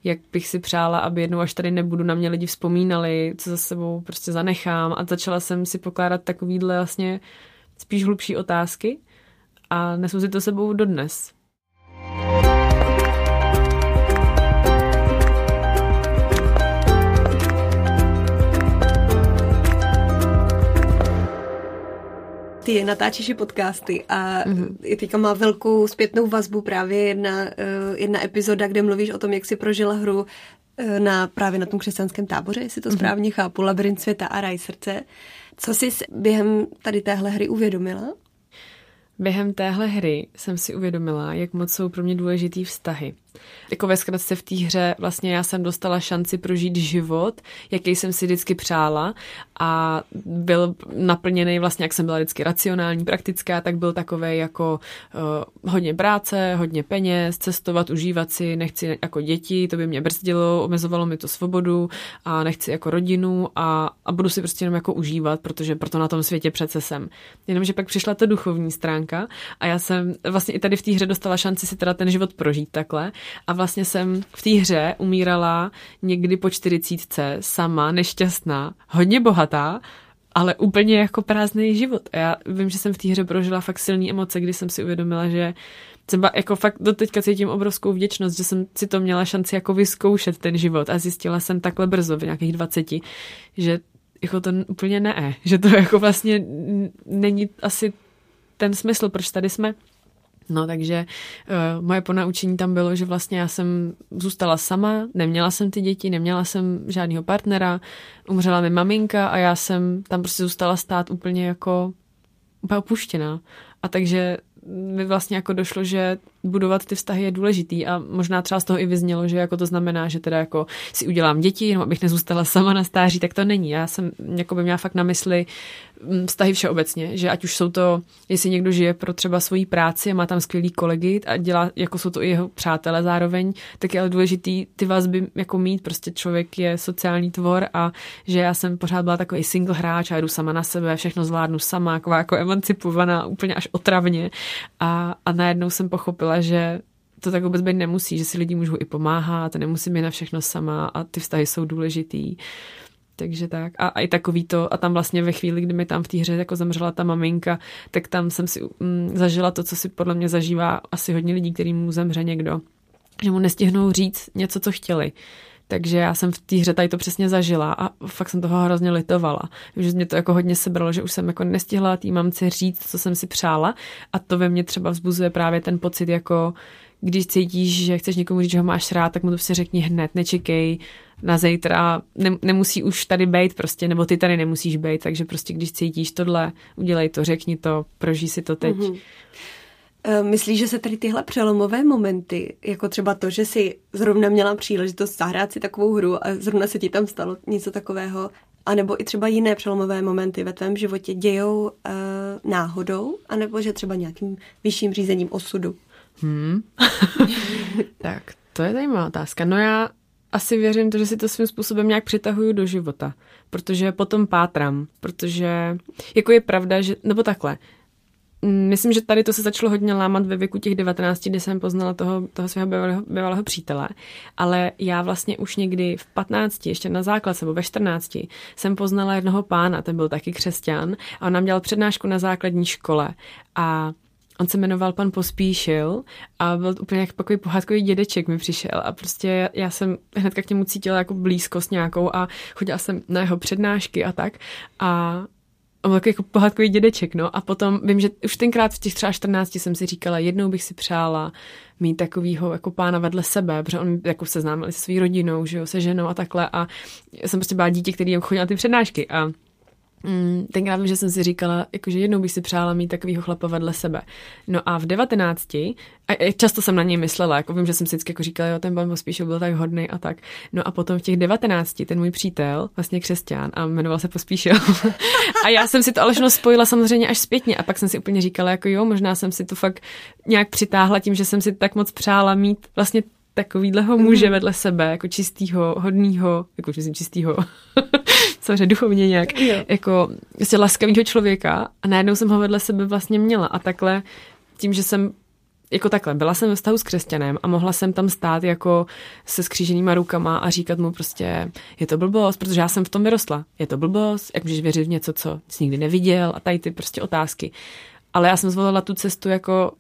jak bych si přála, aby jednou až tady nebudu na mě lidi vzpomínali, co za sebou prostě zanechám a začala jsem si pokládat takovýhle vlastně spíš hlubší otázky a nesu si to sebou dodnes. Ty natáčíš i podcasty a mm-hmm. teďka má velkou zpětnou vazbu právě jedna, eh, jedna epizoda, kde mluvíš o tom, jak si prožila hru eh, na právě na tom křesťanském táboře, jestli to mm-hmm. správně chápu, Labirint světa a raj srdce. Co jsi během tady téhle hry uvědomila? Během téhle hry jsem si uvědomila, jak moc jsou pro mě důležitý vztahy. Jako ve zkratce v té hře vlastně já jsem dostala šanci prožít život, jaký jsem si vždycky přála a byl naplněný vlastně, jak jsem byla vždycky racionální, praktická, tak byl takový jako uh, hodně práce, hodně peněz, cestovat, užívat si, nechci jako děti, to by mě brzdilo, omezovalo mi to svobodu a nechci jako rodinu a, a budu si prostě jenom jako užívat, protože proto na tom světě přece jsem. Jenomže pak přišla ta duchovní stránka a já jsem vlastně i tady v té hře dostala šanci si teda ten život prožít takhle a vlastně jsem v té hře umírala někdy po čtyřicítce, sama, nešťastná, hodně bohatá, ale úplně jako prázdný život. A já vím, že jsem v té hře prožila fakt silné emoce, kdy jsem si uvědomila, že třeba jako fakt do teďka cítím obrovskou vděčnost, že jsem si to měla šanci jako vyzkoušet ten život a zjistila jsem takhle brzo, v nějakých 20, že jako to úplně ne, že to *laughs* jako vlastně není asi ten smysl, proč tady jsme. No takže uh, moje ponaučení tam bylo, že vlastně já jsem zůstala sama, neměla jsem ty děti, neměla jsem žádného partnera, umřela mi maminka a já jsem tam prostě zůstala stát úplně jako úplně opuštěná. A takže mi vlastně jako došlo, že budovat ty vztahy je důležitý. A možná třeba z toho i vyznělo, že jako to znamená, že teda jako si udělám děti, jenom abych nezůstala sama na stáří, tak to není. Já jsem jako by měla fakt na mysli mm, vztahy všeobecně, že ať už jsou to, jestli někdo žije pro třeba svoji práci a má tam skvělý kolegy a dělá, jako jsou to i jeho přátelé zároveň, tak je ale důležitý ty vazby jako mít, prostě člověk je sociální tvor a že já jsem pořád byla takový single hráč a jdu sama na sebe, všechno zvládnu sama, jako, jako emancipovaná, úplně až otravně. A, a najednou jsem pochopila, že to tak vůbec být nemusí, že si lidi můžou i pomáhat, nemusím je na všechno sama a ty vztahy jsou důležitý. Takže tak. A, a i takový to, a tam vlastně ve chvíli, kdy mi tam v té hře jako zemřela ta maminka, tak tam jsem si mm, zažila to, co si podle mě zažívá asi hodně lidí, kterým mu zemře někdo. Že mu nestihnou říct něco, co chtěli. Takže já jsem v té hře tady to přesně zažila a fakt jsem toho hrozně litovala. Že mě to jako hodně sebralo, že už jsem jako nestihla tý mamce říct, co jsem si přála a to ve mně třeba vzbuzuje právě ten pocit jako když cítíš, že chceš někomu říct, že ho máš rád, tak mu to prostě řekni hned, nečekej na zítra, ne, nemusí už tady být prostě, nebo ty tady nemusíš být, takže prostě když cítíš tohle, udělej to, řekni to, prožij si to teď. Mm-hmm. Eh, myslíš, že se tady tyhle přelomové momenty, jako třeba to, že si zrovna měla příležitost zahrát si takovou hru a zrovna se ti tam stalo něco takového, anebo i třeba jiné přelomové momenty ve tvém životě dějou uh, náhodou, anebo že třeba nějakým vyšším řízením osudu? Hmm. *laughs* tak, to je zajímavá otázka. No já asi věřím to, že si to svým způsobem nějak přitahuju do života, protože potom pátram, protože jako je pravda, že, nebo takhle, myslím, že tady to se začalo hodně lámat ve věku těch 19, kdy jsem poznala toho, toho svého bývalého, bývalého přítele, ale já vlastně už někdy v 15, ještě na základce, nebo ve 14, jsem poznala jednoho pána, ten byl taky křesťan a on nám dělal přednášku na základní škole. A On se jmenoval pan Pospíšil a byl úplně jak takový pohádkový dědeček mi přišel. A prostě já jsem hnedka k němu cítila jako blízkost nějakou a chodila jsem na jeho přednášky a tak. A on byl jako pohádkový dědeček, no. A potom vím, že už tenkrát v těch třeba 14 jsem si říkala, jednou bych si přála mít takovýho jako pána vedle sebe, protože on jako seznámil se svou rodinou, že jo, se ženou a takhle a jsem prostě byla dítě, který chodil na ty přednášky a Mm, tenkrát vím, že jsem si říkala, jakože jednou bych si přála mít takovýho chlapa vedle sebe. No a v 19, a často jsem na něj myslela, jako vím, že jsem si vždycky jako říkala, jo, ten pan Pospíšil byl tak hodný a tak. No a potom v těch 19, ten můj přítel, vlastně křesťan, a jmenoval se Pospíšil. *laughs* a já jsem si to ale spojila samozřejmě až zpětně a pak jsem si úplně říkala, jako jo, možná jsem si to fakt nějak přitáhla tím, že jsem si tak moc přála mít vlastně takovýhleho muže mm-hmm. vedle sebe, jako čistýho, hodnýho, jako čistýho, *laughs* samozřejmě duchovně nějak, jo. jako vlastně laskavýho člověka a najednou jsem ho vedle sebe vlastně měla a takhle tím, že jsem jako takhle, byla jsem ve vztahu s křesťanem a mohla jsem tam stát jako se skříženýma rukama a říkat mu prostě, je to blbost, protože já jsem v tom vyrostla. Je to blbost, jak můžeš věřit v něco, co jsi nikdy neviděl a tady ty prostě otázky. Ale já jsem zvolila tu cestu jako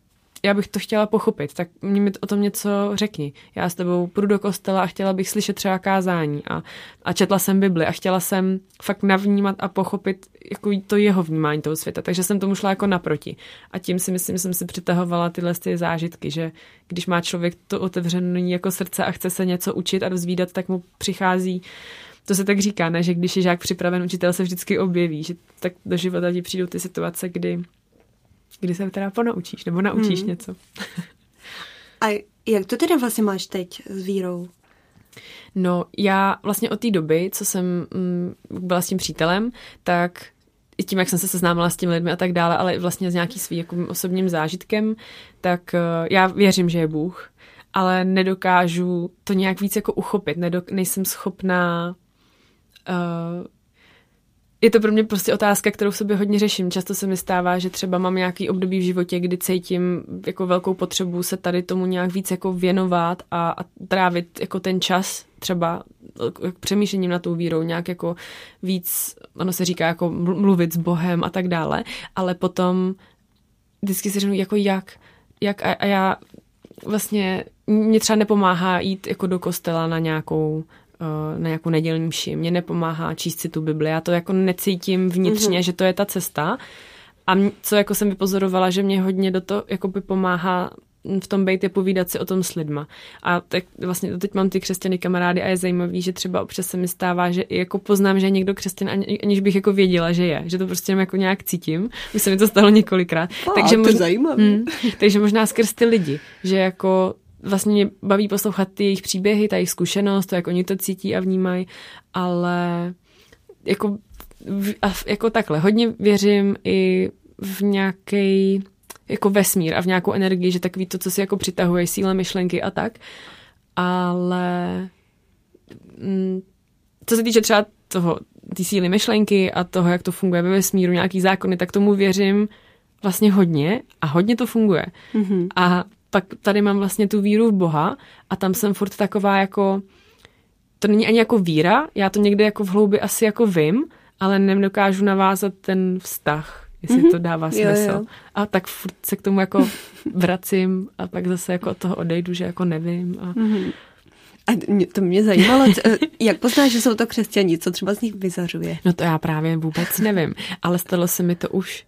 já bych to chtěla pochopit, tak mi o tom něco řekni. Já s tebou půjdu do kostela a chtěla bych slyšet třeba kázání a, a četla jsem Bibli a chtěla jsem fakt navnímat a pochopit jako to jeho vnímání toho světa. Takže jsem tomu šla jako naproti. A tím si myslím, jsem si přitahovala tyhle ty zážitky, že když má člověk to otevřené jako srdce a chce se něco učit a dozvídat, tak mu přichází to se tak říká, ne, že když je žák připraven, učitel se vždycky objeví, že tak do života ti přijdou ty situace, kdy kdy se teda ponaučíš, nebo naučíš hmm. něco. A jak to teda vlastně máš teď s vírou? No, já vlastně od té doby, co jsem mm, byla s tím přítelem, tak i tím, jak jsem se seznámila s těmi lidmi a tak dále, ale vlastně s nějakým svým jako osobním zážitkem, tak uh, já věřím, že je Bůh, ale nedokážu to nějak víc jako uchopit. Nedok- nejsem schopná uh, je to pro mě prostě otázka, kterou v sobě hodně řeším. Často se mi stává, že třeba mám nějaký období v životě, kdy cítím jako velkou potřebu se tady tomu nějak víc jako věnovat a, a trávit jako ten čas třeba přemýšlením na tou vírou, nějak jako víc, ono se říká jako mluvit s Bohem a tak dále, ale potom vždycky si řeknu jako jak, jak a, a já vlastně mě třeba nepomáhá jít jako do kostela na nějakou Eh, na nějakou nedělní mši. Mě nepomáhá číst si tu Bibli. Já to jako necítím vnitřně, mm-hmm. že to je ta cesta. A co jako jsem vypozorovala, že mě hodně do toho jako by pomáhá v tom být je povídat si o tom s lidma. A tak vlastně teď mám ty křesťany kamarády a je zajímavý, že třeba občas se mi stává, že jako poznám, že je někdo křesťan, aniž bych jako věděla, že je. Že to prostě jako nějak cítím. Už se mi to stalo několikrát. A, takže to možná, mm, takže možná skrz ty lidi, že jako vlastně mě baví poslouchat ty jejich příběhy, ta jejich zkušenost, to, jak oni to cítí a vnímají, ale jako, jako takhle, hodně věřím i v nějaký jako vesmír a v nějakou energii, že takový to, co si jako přitahuje, síle myšlenky a tak, ale mm, co se týče třeba toho, ty síly myšlenky a toho, jak to funguje ve vesmíru, nějaký zákony, tak tomu věřím vlastně hodně a hodně to funguje. Mm-hmm. A pak tady mám vlastně tu víru v Boha a tam jsem furt taková jako, to není ani jako víra, já to někde jako v hloubi asi jako vím, ale nedokážu navázat ten vztah, jestli mm-hmm. to dává smysl. Jo, jo. A tak furt se k tomu jako *laughs* vracím a pak zase jako od toho odejdu, že jako nevím. A... Mm-hmm. A to mě zajímalo, *laughs* jak poznáš, že jsou to křesťani, co třeba z nich vyzařuje? No to já právě vůbec nevím, ale stalo se mi to už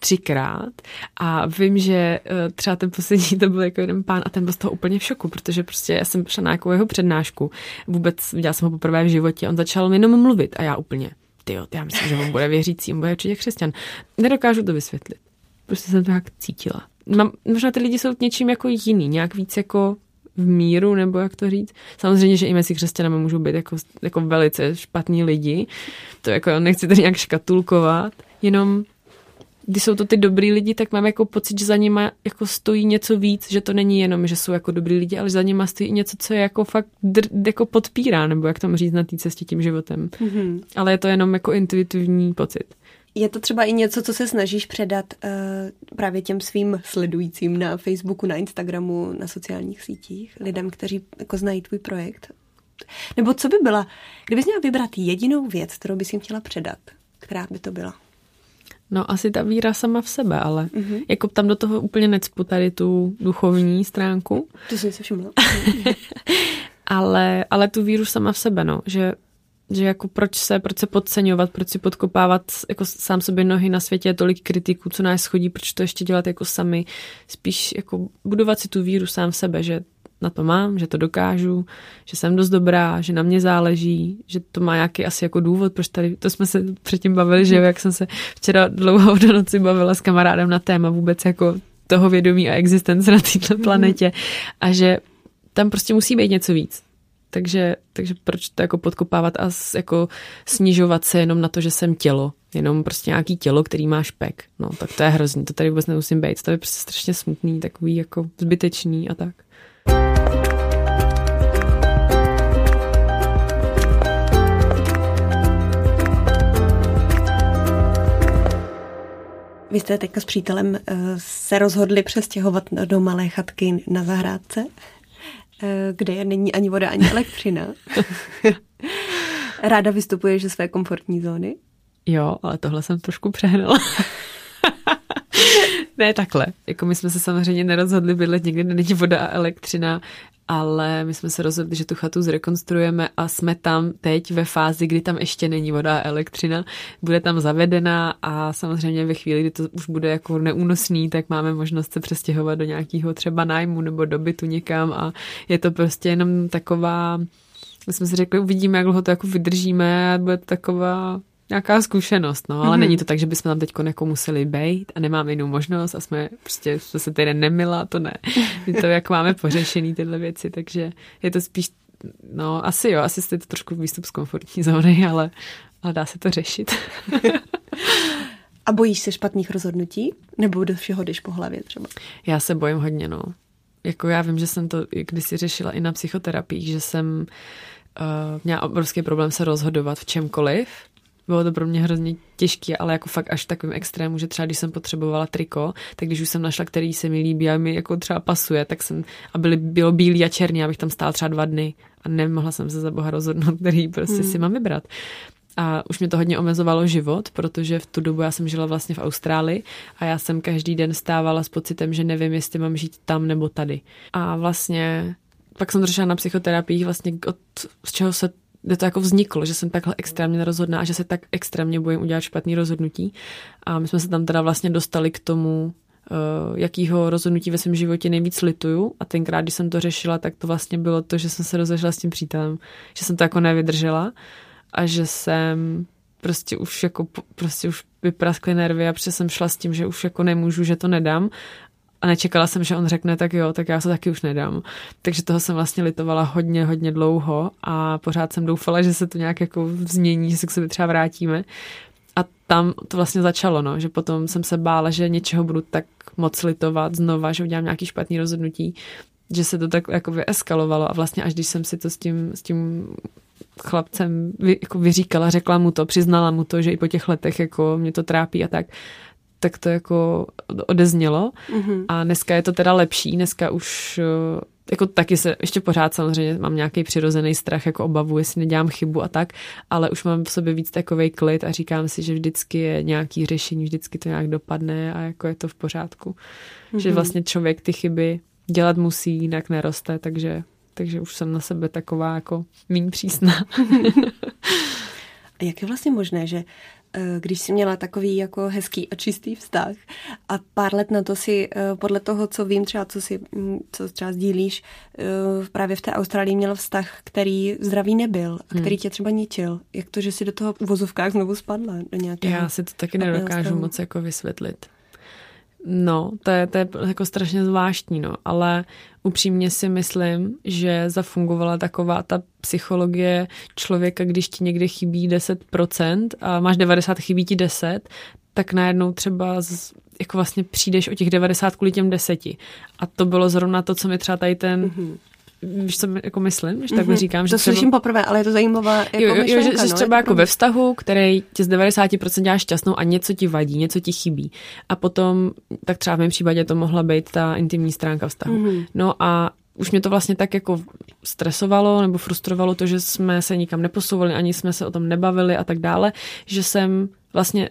třikrát a vím, že eh, třeba ten poslední *laughs* to byl jako jeden pán a ten byl z toho úplně v šoku, protože prostě já jsem šla na nějakou jeho přednášku, vůbec viděla jsem ho poprvé v životě, on začal jenom mluvit a já úplně, ty já myslím, že on bude věřící, on bude určitě křesťan. Nedokážu to vysvětlit. Prostě jsem to tak cítila. Mám, možná ty lidi jsou něčím jako jiný, nějak víc jako v míru, nebo jak to říct. Samozřejmě, že i mezi křesťanami můžou být jako, jako velice špatní lidi. To jako nechci tady nějak škatulkovat, jenom když jsou to ty dobrý lidi, tak mám jako pocit, že za nima jako stojí něco víc, že to není jenom, že jsou jako dobrý lidi, ale za nima stojí něco, co je jako fakt dr- jako podpírá, nebo jak tomu říct na té cestě tím životem. Mm-hmm. Ale je to jenom jako intuitivní pocit. Je to třeba i něco, co se snažíš předat uh, právě těm svým sledujícím na Facebooku, na Instagramu, na sociálních sítích, lidem, kteří jako znají tvůj projekt? Nebo co by byla, kdybys měla vybrat jedinou věc, kterou bys jim chtěla předat, která by to byla? No asi ta víra sama v sebe, ale mm-hmm. jako tam do toho úplně necpu tady tu duchovní stránku. To jsem si všimla. *laughs* ale, ale tu víru sama v sebe, no, že že jako proč se, proč se podceňovat, proč si podkopávat jako sám sobě nohy na světě je tolik kritiků, co nás schodí, proč to ještě dělat jako sami, spíš jako budovat si tu víru sám v sebe, že na to mám, že to dokážu, že jsem dost dobrá, že na mě záleží, že to má nějaký asi jako důvod, proč tady, to jsme se předtím bavili, že jak jsem se včera dlouho do noci bavila s kamarádem na téma vůbec jako toho vědomí a existence na této mhm. planetě a že tam prostě musí být něco víc. Takže, takže proč to jako podkopávat a jako snižovat se jenom na to, že jsem tělo, jenom prostě nějaký tělo, který má špek. No, tak to je hrozný, to tady vůbec nemusím být. To je prostě strašně smutný, takový jako zbytečný a tak. Vy jste teďka s přítelem eh, se rozhodli přestěhovat do malé chatky na zahrádce, eh, kde není ani voda, ani elektřina. *laughs* Ráda vystupuješ ze své komfortní zóny? Jo, ale tohle jsem trošku přehnala. *laughs* ne takhle. Jako my jsme se samozřejmě nerozhodli bydlet někde, kde není voda a elektřina, ale my jsme se rozhodli, že tu chatu zrekonstruujeme a jsme tam teď ve fázi, kdy tam ještě není voda a elektřina. Bude tam zavedena a samozřejmě ve chvíli, kdy to už bude jako neúnosný, tak máme možnost se přestěhovat do nějakého třeba nájmu nebo do bytu někam a je to prostě jenom taková my jsme si řekli, uvidíme, jak dlouho to jako vydržíme a bude to taková nějaká zkušenost, no, ale mm-hmm. není to tak, že bychom tam teď jako museli být a nemáme jinou možnost a jsme prostě jsme se tedy nemila, to ne. *laughs* My to jak máme pořešený tyhle věci, takže je to spíš, no asi jo, asi je to trošku výstup z komfortní zóny, ale, ale dá se to řešit. *laughs* a bojíš se špatných rozhodnutí? Nebo do všeho jdeš po hlavě třeba? Já se bojím hodně, no. Jako já vím, že jsem to kdysi řešila i na psychoterapii, že jsem uh, měla obrovský problém se rozhodovat v čemkoliv, bylo to pro mě hrozně těžké, ale jako fakt až takovým extrému, že třeba když jsem potřebovala triko, tak když už jsem našla, který se mi líbí a mi jako třeba pasuje, tak jsem, a byly, bylo bílý a černý, abych tam stála třeba dva dny a nemohla jsem se za boha rozhodnout, *laughs* který prostě hmm. si mám vybrat. A už mě to hodně omezovalo život, protože v tu dobu já jsem žila vlastně v Austrálii a já jsem každý den stávala s pocitem, že nevím, jestli mám žít tam nebo tady. A vlastně pak jsem došla na psychoterapii, vlastně od, z čeho se kde to jako vzniklo, že jsem takhle extrémně nerozhodná a že se tak extrémně bojím udělat špatný rozhodnutí. A my jsme se tam teda vlastně dostali k tomu, uh, jakýho rozhodnutí ve svém životě nejvíc lituju. A tenkrát, když jsem to řešila, tak to vlastně bylo to, že jsem se rozešla s tím přítelem, že jsem to jako nevydržela a že jsem prostě už jako prostě už vypraskly nervy a protože jsem šla s tím, že už jako nemůžu, že to nedám a nečekala jsem, že on řekne, tak jo, tak já se taky už nedám. Takže toho jsem vlastně litovala hodně, hodně dlouho a pořád jsem doufala, že se to nějak jako změní, že se k sobě třeba vrátíme. A tam to vlastně začalo, no, že potom jsem se bála, že něčeho budu tak moc litovat znova, že udělám nějaký špatný rozhodnutí, že se to tak jako vyeskalovalo a vlastně až když jsem si to s tím, s tím chlapcem vy, jako vyříkala, řekla mu to, přiznala mu to, že i po těch letech jako mě to trápí a tak, tak to jako odeznělo. Mm-hmm. A dneska je to teda lepší, dneska už eh, jako taky se, ještě pořád samozřejmě mám nějaký přirozený strach, jako obavu, jestli nedělám chybu a tak, ale už mám v sobě víc takový klid a říkám si, že vždycky je nějaký řešení, vždycky to nějak dopadne a jako je to v pořádku. Mm-hmm. Že vlastně člověk ty chyby dělat musí, jinak neroste, takže, takže už jsem na sebe taková jako méně přísná. *laughs* a jak je vlastně možné, že když jsi měla takový jako hezký a čistý vztah a pár let na to si eh, podle toho, co vím třeba, co si, mm, co třeba sdílíš, eh, právě v té Austrálii měl vztah, který zdravý nebyl a který hmm. tě třeba ničil. Jak to, že si do toho v vozovkách znovu spadla do nějakého... Já si to taky nedokážu moc jako vysvětlit. No, to je, to je jako strašně zvláštní, no, ale upřímně si myslím, že zafungovala taková ta psychologie člověka, když ti někde chybí 10% a máš 90, chybí ti 10, tak najednou třeba z, jako vlastně přijdeš o těch 90 kvůli těm 10. A to bylo zrovna to, co mi třeba tady ten mm-hmm víš, co jako myslím, když takhle mm-hmm. říkám. Že to třeba... slyším poprvé, ale je to zajímavá jako jo, jo, myšlenka, jo, že jsi no, třeba jako ve vztahu, který tě z 90% dělá šťastnou a něco ti vadí, něco ti chybí. A potom, tak třeba v mém případě to mohla být ta intimní stránka vztahu. Mm-hmm. No a už mě to vlastně tak jako stresovalo nebo frustrovalo to, že jsme se nikam neposouvali, ani jsme se o tom nebavili a tak dále, že jsem vlastně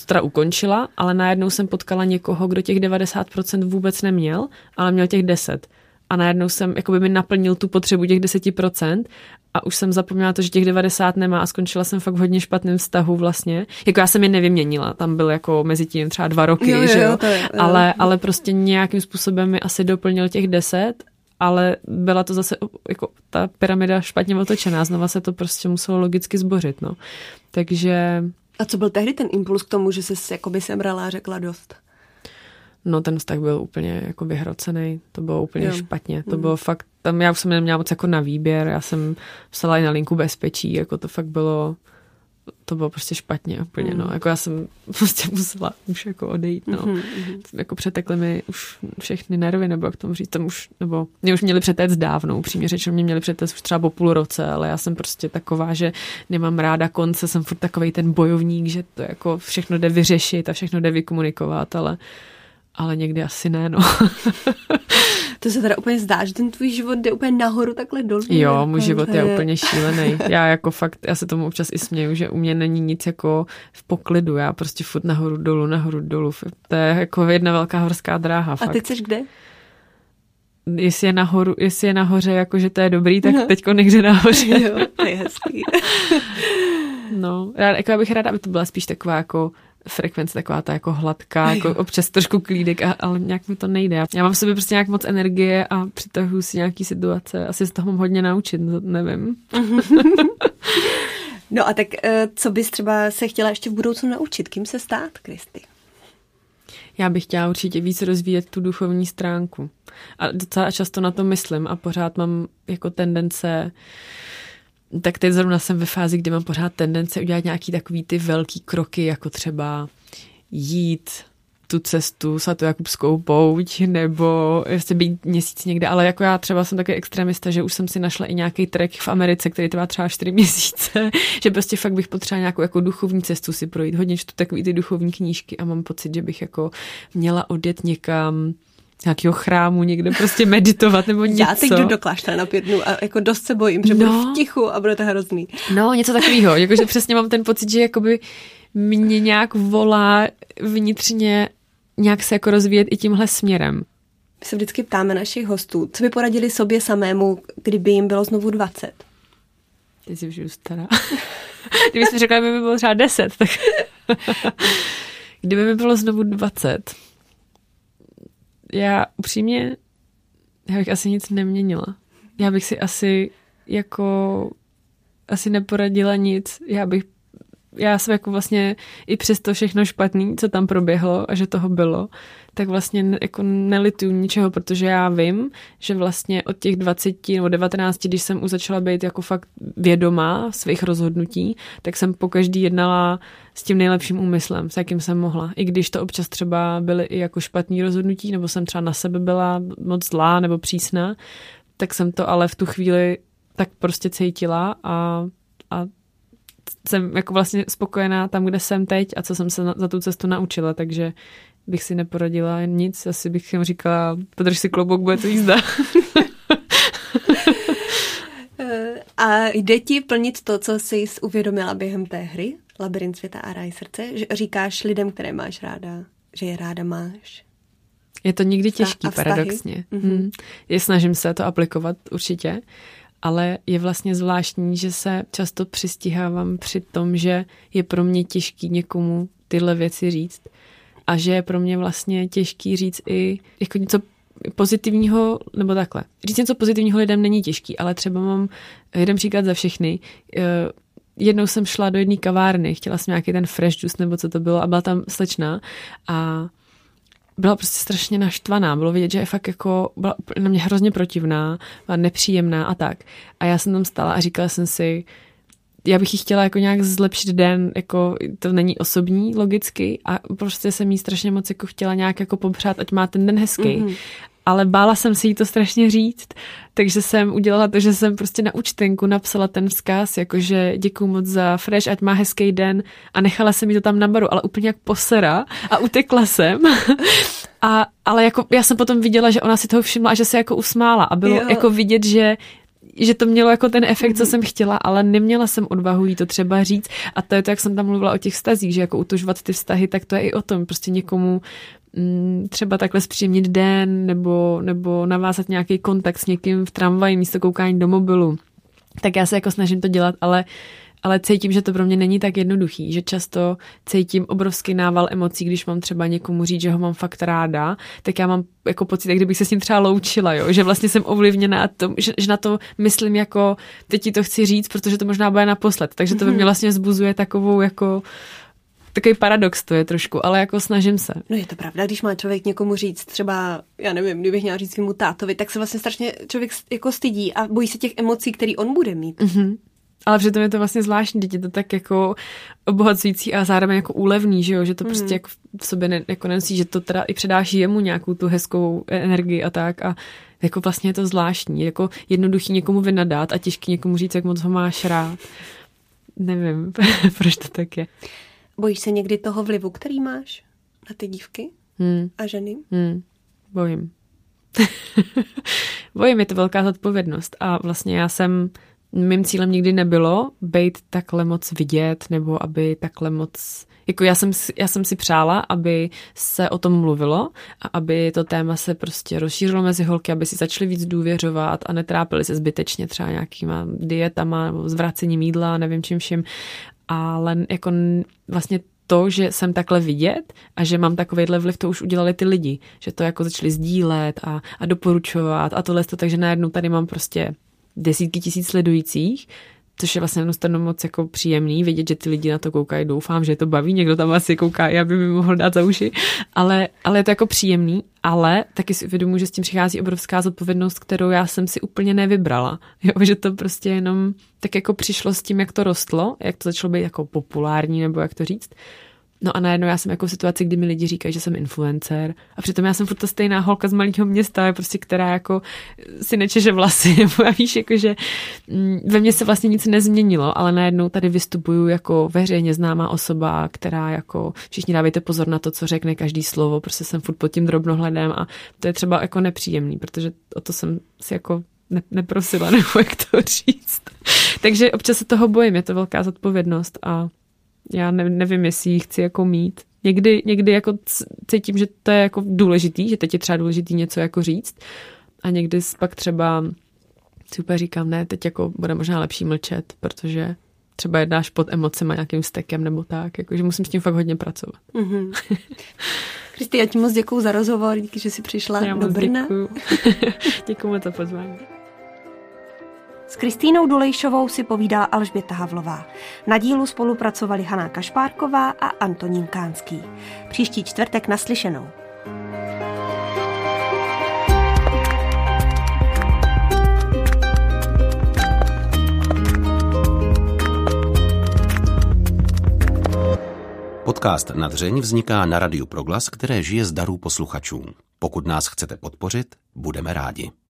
to teda ukončila, ale najednou jsem potkala někoho, kdo těch 90% vůbec neměl, ale měl těch 10. A najednou jsem jako by mi naplnil tu potřebu těch 10% a už jsem zapomněla to, že těch 90 nemá a skončila jsem fakt v hodně špatném vztahu vlastně. Jako já jsem je nevyměnila, tam byl jako mezi tím třeba dva roky, jo, že jo, jo? Je, jo. Ale, ale prostě nějakým způsobem mi asi doplnil těch 10 ale byla to zase jako ta pyramida špatně otočená, znova se to prostě muselo logicky zbořit, no. Takže... A co byl tehdy ten impuls k tomu, že jsi jakoby semrala a řekla dost? No ten vztah byl úplně jako vyhrocený, to bylo úplně jo. špatně, to mm. bylo fakt, tam já už jsem neměla moc jako na výběr, já jsem psala i na linku bezpečí, jako to fakt bylo, to bylo prostě špatně úplně, mm. no. Jako já jsem *laughs* prostě musela už jako odejít, no. Mm-hmm. Jako přetekly mi už všechny nervy, nebo jak tomu říct, tam už, nebo mě už měli přetéct dávno, upřímně řečeno, mě měli přetéct už třeba po půl roce, ale já jsem prostě taková, že nemám ráda konce, jsem furt takový ten bojovník, že to jako všechno jde vyřešit a všechno jde vykomunikovat, ale ale někdy asi ne, no. *laughs* to se teda úplně zdá, že ten tvůj život jde úplně nahoru takhle dolů. Jo, můj život je úplně šílený. *laughs* Já jako fakt, já se tomu občas i směju, že u mě není nic jako v poklidu. Já prostě furt nahoru dolů, nahoru dolů. To je jako jedna velká horská dráha. Fakt. A teď jsi kde? Jestli je, nahoru, jestli je nahoře, jako že to je dobrý, tak no. teďko někde nahoře. *laughs* jo, to je hezký. no, já, jako já bych ráda, aby to byla spíš taková jako frekvence taková ta jako hladká, jako občas trošku klídek, a, ale nějak mi to nejde. Já mám v sobě prostě nějak moc energie a přitahuji si nějaký situace. Asi z toho mám hodně naučit, no, nevím. *laughs* no a tak eh, co bys třeba se chtěla ještě v budoucnu naučit? Kým se stát, Kristy? Já bych chtěla určitě víc rozvíjet tu duchovní stránku. A docela často na to myslím a pořád mám jako tendence tak teď zrovna jsem ve fázi, kdy mám pořád tendence udělat nějaký takový ty velký kroky, jako třeba jít tu cestu Jakubskou pouť, nebo jestli být měsíc někde, ale jako já třeba jsem taky extremista, že už jsem si našla i nějaký trek v Americe, který trvá třeba čtyři *laughs* měsíce, že prostě fakt bych potřebovala nějakou jako duchovní cestu si projít. Hodně čtu takový ty duchovní knížky a mám pocit, že bych jako měla odjet někam nějakého chrámu někde prostě meditovat nebo něco. Já teď jdu do kláštera na pět dnů a jako dost se bojím, že no. budu v tichu a bude to hrozný. No, něco takového. Jakože přesně mám ten pocit, že jakoby mě nějak volá vnitřně nějak se jako rozvíjet i tímhle směrem. My se vždycky ptáme našich hostů, co by poradili sobě samému, kdyby jim bylo znovu 20? Teď si už stará. *laughs* Kdyby jsi řekla, že by mi bylo třeba 10, tak... *laughs* Kdyby mi bylo znovu 20, já upřímně, já bych asi nic neměnila. Já bych si asi jako asi neporadila nic. Já bych já jsem jako vlastně i přes to všechno špatný, co tam proběhlo a že toho bylo, tak vlastně jako nelituju ničeho, protože já vím, že vlastně od těch 20 nebo 19, když jsem už začala být jako fakt vědomá svých rozhodnutí, tak jsem po každý jednala s tím nejlepším úmyslem, s jakým jsem mohla. I když to občas třeba byly i jako špatný rozhodnutí, nebo jsem třeba na sebe byla moc zlá nebo přísná, tak jsem to ale v tu chvíli tak prostě cítila a, a jsem jako vlastně spokojená tam, kde jsem teď a co jsem se na, za tu cestu naučila, takže bych si neporadila nic, asi bych jim říkala, podrž si klobouk, bude to jízda. *laughs* a jde ti plnit to, co jsi uvědomila během té hry, Labirint světa a ráj srdce? Že říkáš lidem, které máš ráda, že je ráda máš? Je to někdy těžký, paradoxně. Mm-hmm. Hmm. Je, snažím se to aplikovat určitě, ale je vlastně zvláštní, že se často přistihávám při tom, že je pro mě těžký někomu tyhle věci říct a že je pro mě vlastně těžký říct i jako něco pozitivního, nebo takhle. Říct něco pozitivního lidem není těžký, ale třeba mám jeden příklad za všechny. Eh, jednou jsem šla do jedné kavárny, chtěla jsem nějaký ten fresh juice nebo co to bylo a byla tam slečna a byla prostě strašně naštvaná. Bylo vidět, že je fakt jako, byla na mě hrozně protivná, byla nepříjemná a tak. A já jsem tam stala a říkala jsem si, já bych jí chtěla jako nějak zlepšit den, jako to není osobní logicky a prostě jsem jí strašně moc jako chtěla nějak jako popřát, ať má ten den hezký. Mm-hmm. ale bála jsem si jí to strašně říct, takže jsem udělala to, že jsem prostě na účtenku napsala ten vzkaz, jakože děkuji moc za fresh, ať má hezký den a nechala jsem jí to tam na baru, ale úplně jak posera a utekla jsem. *laughs* A, ale jako já jsem potom viděla, že ona si toho všimla a že se jako usmála a bylo jo. jako vidět, že že to mělo jako ten efekt, co mhm. jsem chtěla, ale neměla jsem odvahu jí to třeba říct. A to je to, jak jsem tam mluvila o těch vztazích, že jako utužovat ty vztahy, tak to je i o tom. Prostě někomu mm, třeba takhle zpříjemnit den nebo, nebo navázat nějaký kontakt s někým v tramvaji místo koukání do mobilu. Tak já se jako snažím to dělat, ale ale cítím, že to pro mě není tak jednoduchý, že často cítím obrovský nával emocí, když mám třeba někomu říct, že ho mám fakt ráda, tak já mám jako pocit, jak kdybych se s ním třeba loučila, jo? že vlastně jsem ovlivněná, to, že, že, na to myslím jako, teď ti to chci říct, protože to možná bude naposled, takže to ve mě mhm. vlastně zbuzuje takovou jako takový paradox to je trošku, ale jako snažím se. No je to pravda, když má člověk někomu říct, třeba, já nevím, kdybych měla říct svému tátovi, tak se vlastně strašně člověk jako stydí a bojí se těch emocí, který on bude mít. Mm-hmm. Ale přitom je to vlastně zvláštní, děti to tak jako obohacující a zároveň jako úlevný, že jo, že to mm. prostě jako v sobě ne, jako nenosí, že to teda i předáší jemu nějakou tu hezkou energii a tak a jako vlastně je to zvláštní, jako jednoduchý někomu vynadat a těžký někomu říct, jak moc ho máš rád. Nevím, *laughs* proč to tak je. Bojíš se někdy toho vlivu, který máš na ty dívky hmm. a ženy? Hmm. Bojím. *laughs* Bojím, je to velká zodpovědnost a vlastně já jsem mým cílem nikdy nebylo být takhle moc vidět, nebo aby takhle moc jako já jsem, já jsem si přála, aby se o tom mluvilo a aby to téma se prostě rozšířilo mezi holky, aby si začaly víc důvěřovat a netrápili se zbytečně třeba nějakýma dietama nebo zvracením jídla, nevím čím vším. Ale jako vlastně to, že jsem takhle vidět a že mám takovýhle vliv, to už udělali ty lidi, že to jako začali sdílet a, a doporučovat a tohle, takže najednou tady mám prostě desítky tisíc sledujících, což je vlastně jednu moc jako příjemný, vidět, že ty lidi na to koukají, doufám, že to baví, někdo tam asi kouká, já by mi mohl dát za uši, ale, ale je to jako příjemný, ale taky si uvědomuji, že s tím přichází obrovská zodpovědnost, kterou já jsem si úplně nevybrala, *laughs* jo, že to prostě jenom tak jako přišlo s tím, jak to rostlo, jak to začalo být jako populární, nebo jak to říct, No a najednou já jsem jako v situaci, kdy mi lidi říkají, že jsem influencer a přitom já jsem furt ta stejná holka z malého města, prostě, která jako si nečeže vlasy, *laughs* nebo já víš, jako, že mm, ve mně se vlastně nic nezměnilo, ale najednou tady vystupuju jako veřejně známá osoba, která jako všichni dávejte pozor na to, co řekne každý slovo, prostě jsem furt pod tím drobnohledem a to je třeba jako nepříjemný, protože o to jsem si jako ne, neprosila, *laughs* nebo jak to říct. Takže občas se toho bojím, je to velká zodpovědnost a já ne, nevím, jestli ji chci jako mít. Někdy, někdy jako cítím, že to je jako důležitý, že teď je třeba důležitý něco jako říct a někdy pak třeba si úplně říkám, ne, teď jako bude možná lepší mlčet, protože třeba jednáš pod emocema nějakým stekem nebo tak, jakože musím s tím fakt hodně pracovat. Mm-hmm. *laughs* Kristi, já ti moc děkuju za rozhovor, díky, že jsi přišla já do Brna. Děkuju. *laughs* děkuju za pozvání. S Kristýnou Dolejšovou si povídala Alžběta Havlová. Na dílu spolupracovali Haná Kašpárková a Antonín Kánský. Příští čtvrtek naslyšenou. Podcast Nadřeň vzniká na Radiu Proglas, které žije z darů posluchačů. Pokud nás chcete podpořit, budeme rádi.